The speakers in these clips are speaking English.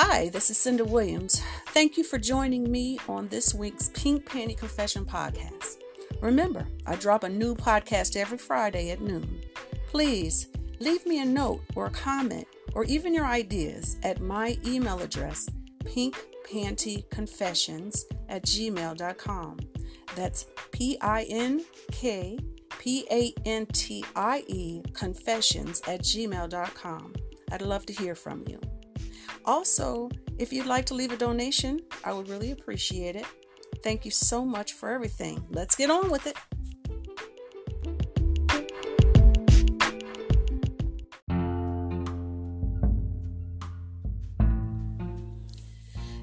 Hi, this is Cynda Williams. Thank you for joining me on this week's Pink Panty Confession podcast. Remember, I drop a new podcast every Friday at noon. Please leave me a note or a comment or even your ideas at my email address, pinkpantyconfessions at gmail.com. That's P I N K P A N T I E confessions at gmail.com. I'd love to hear from you. Also, if you'd like to leave a donation, I would really appreciate it. Thank you so much for everything. Let's get on with it.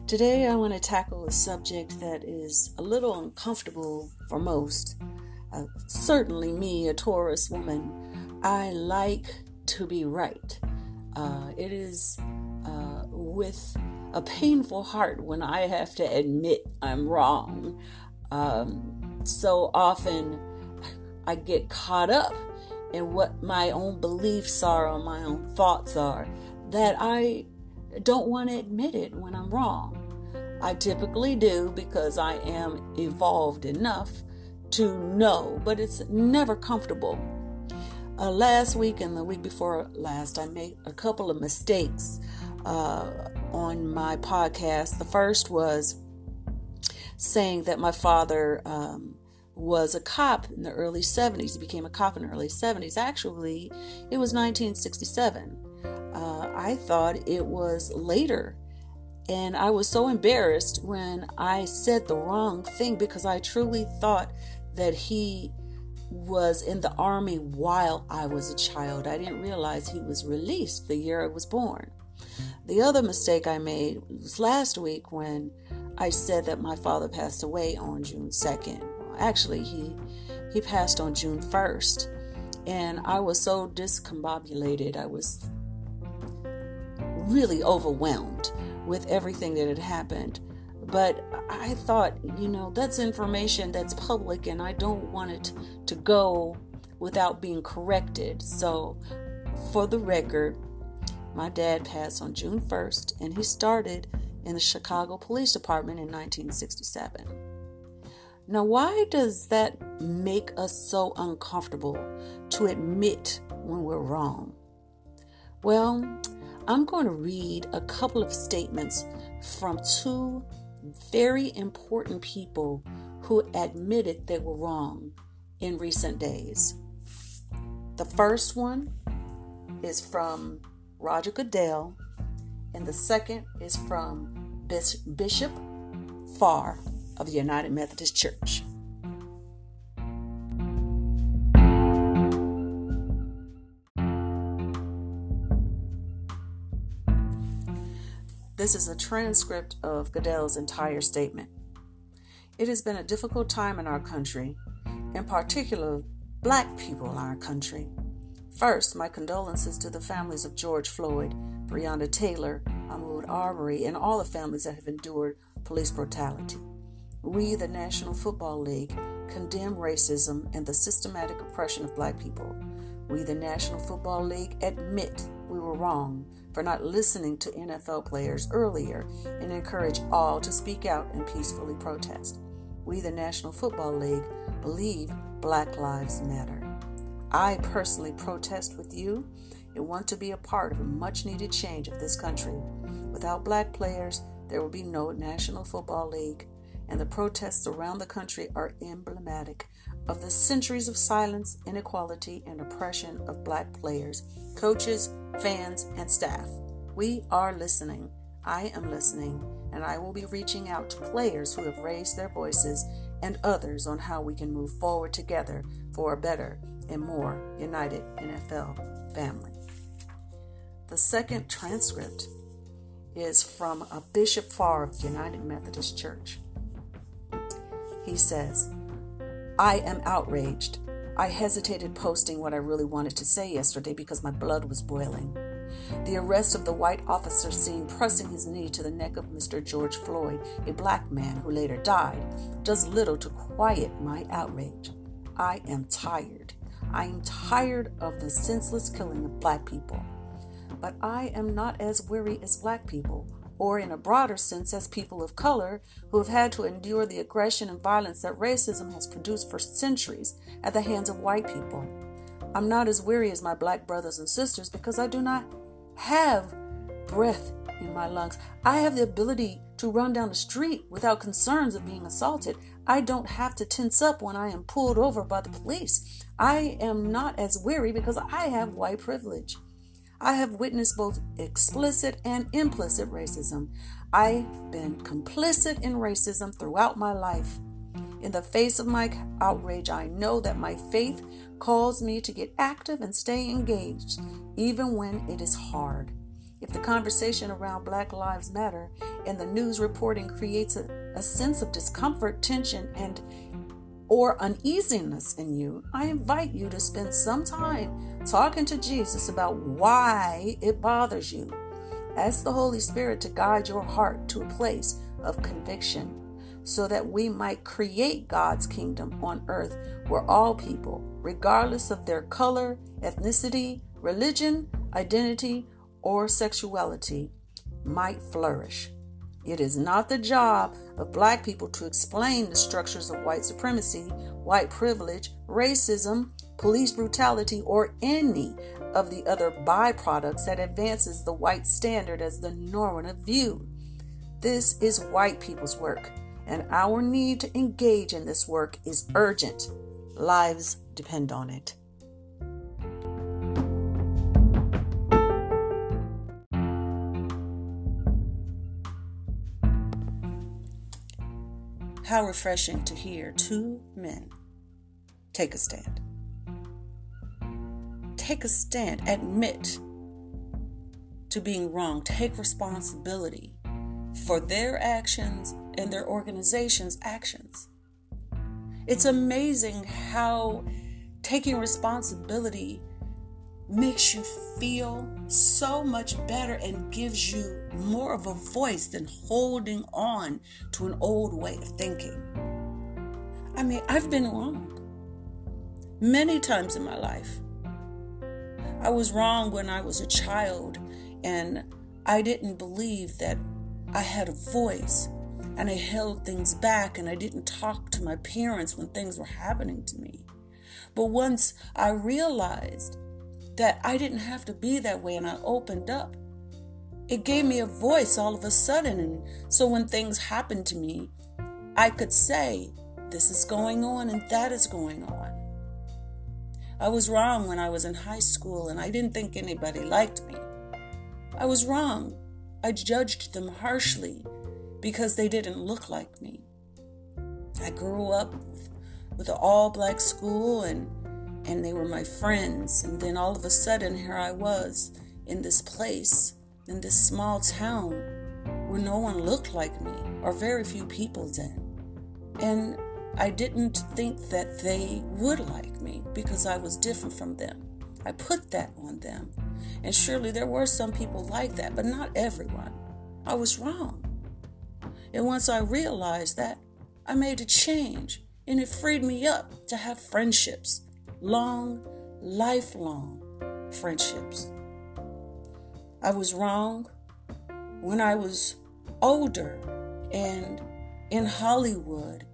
Today, I want to tackle a subject that is a little uncomfortable for most. Uh, certainly, me, a Taurus woman, I like to be right. Uh, it is with a painful heart when I have to admit I'm wrong. Um, so often I get caught up in what my own beliefs are or my own thoughts are that I don't want to admit it when I'm wrong. I typically do because I am evolved enough to know, but it's never comfortable. Uh, last week and the week before last, I made a couple of mistakes uh, on my podcast. The first was saying that my father um, was a cop in the early 70s. He became a cop in the early 70s. Actually, it was 1967. Uh, I thought it was later. And I was so embarrassed when I said the wrong thing because I truly thought that he was in the army while I was a child. I didn't realize he was released the year I was born. The other mistake I made was last week when I said that my father passed away on June 2nd. Actually, he he passed on June 1st. And I was so discombobulated. I was really overwhelmed with everything that had happened. But I thought, you know, that's information that's public and I don't want it to go without being corrected. So, for the record, my dad passed on June 1st, and he started in the Chicago Police Department in 1967. Now, why does that make us so uncomfortable to admit when we're wrong? Well, I'm going to read a couple of statements from two very important people who admitted they were wrong in recent days. The first one is from Roger Goodell, and the second is from Bishop Farr of the United Methodist Church. This is a transcript of Goodell's entire statement. It has been a difficult time in our country, in particular, black people in our country. First, my condolences to the families of George Floyd, Breonna Taylor, Ahmaud Arbery, and all the families that have endured police brutality. We, the National Football League, condemn racism and the systematic oppression of black people. We, the National Football League, admit we were wrong for not listening to NFL players earlier and encourage all to speak out and peacefully protest. We, the National Football League, believe Black Lives Matter. I personally protest with you and want to be a part of a much needed change of this country. Without black players, there will be no National Football League, and the protests around the country are emblematic of the centuries of silence, inequality, and oppression of black players, coaches, fans, and staff. We are listening. I am listening, and I will be reaching out to players who have raised their voices and others on how we can move forward together for a better and more united NFL family. The second transcript is from a Bishop Farr of United Methodist Church. He says, I am outraged. I hesitated posting what I really wanted to say yesterday because my blood was boiling. The arrest of the white officer seen pressing his knee to the neck of Mr. George Floyd, a black man who later died, does little to quiet my outrage. I am tired. I am tired of the senseless killing of black people. But I am not as weary as black people or in a broader sense, as people of color who have had to endure the aggression and violence that racism has produced for centuries at the hands of white people. I'm not as weary as my black brothers and sisters because I do not have breath in my lungs. I have the ability to run down the street without concerns of being assaulted. I don't have to tense up when I am pulled over by the police. I am not as weary because I have white privilege. I have witnessed both explicit and implicit racism. I've been complicit in racism throughout my life. In the face of my outrage, I know that my faith calls me to get active and stay engaged, even when it is hard. If the conversation around Black Lives Matter and the news reporting creates a, a sense of discomfort, tension, and or uneasiness in you, I invite you to spend some time talking to Jesus about why it bothers you. Ask the Holy Spirit to guide your heart to a place of conviction so that we might create God's kingdom on earth where all people, regardless of their color, ethnicity, religion, identity, or sexuality, might flourish. It is not the job of black people to explain the structures of white supremacy, white privilege, racism, police brutality, or any of the other byproducts that advances the white standard as the normative view. This is white people's work, and our need to engage in this work is urgent. Lives depend on it. How refreshing to hear two men take a stand. Take a stand, admit to being wrong, take responsibility for their actions and their organization's actions. It's amazing how taking responsibility makes you feel so much better and gives you more of a voice than holding on to an old way of thinking. I mean, I've been wrong many times in my life. I was wrong when I was a child and I didn't believe that I had a voice and I held things back and I didn't talk to my parents when things were happening to me. But once I realized that I didn't have to be that way and I opened up. It gave me a voice all of a sudden. And so when things happened to me, I could say, This is going on and that is going on. I was wrong when I was in high school and I didn't think anybody liked me. I was wrong. I judged them harshly because they didn't look like me. I grew up with an all black school and and they were my friends. And then all of a sudden, here I was in this place, in this small town where no one looked like me, or very few people did. And I didn't think that they would like me because I was different from them. I put that on them. And surely there were some people like that, but not everyone. I was wrong. And once I realized that, I made a change and it freed me up to have friendships long, lifelong friendships. I was wrong when I was older and in Hollywood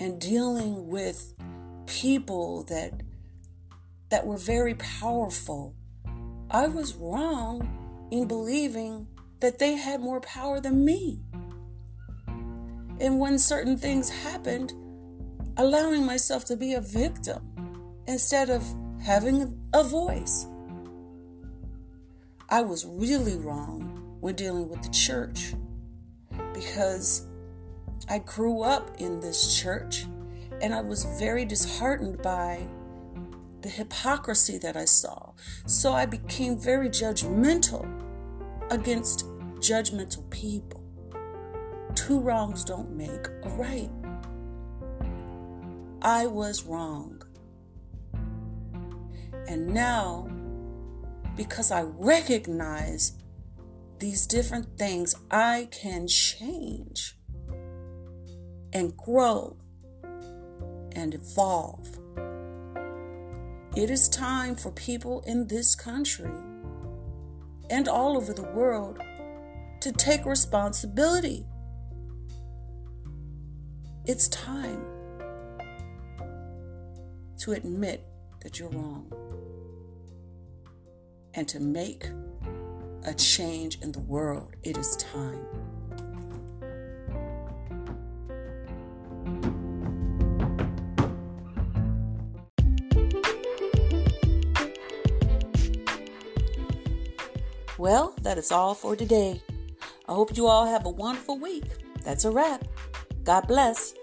and dealing with people that that were very powerful. I was wrong in believing that they had more power than me. And when certain things happened, allowing myself to be a victim instead of having a voice. I was really wrong when dealing with the church because I grew up in this church and I was very disheartened by the hypocrisy that I saw. So I became very judgmental against judgmental people. Two wrongs don't make a right. I was wrong. And now, because I recognize these different things, I can change and grow and evolve. It is time for people in this country and all over the world to take responsibility. It's time to admit that you're wrong and to make a change in the world. It is time. Well, that is all for today. I hope you all have a wonderful week. That's a wrap. God bless.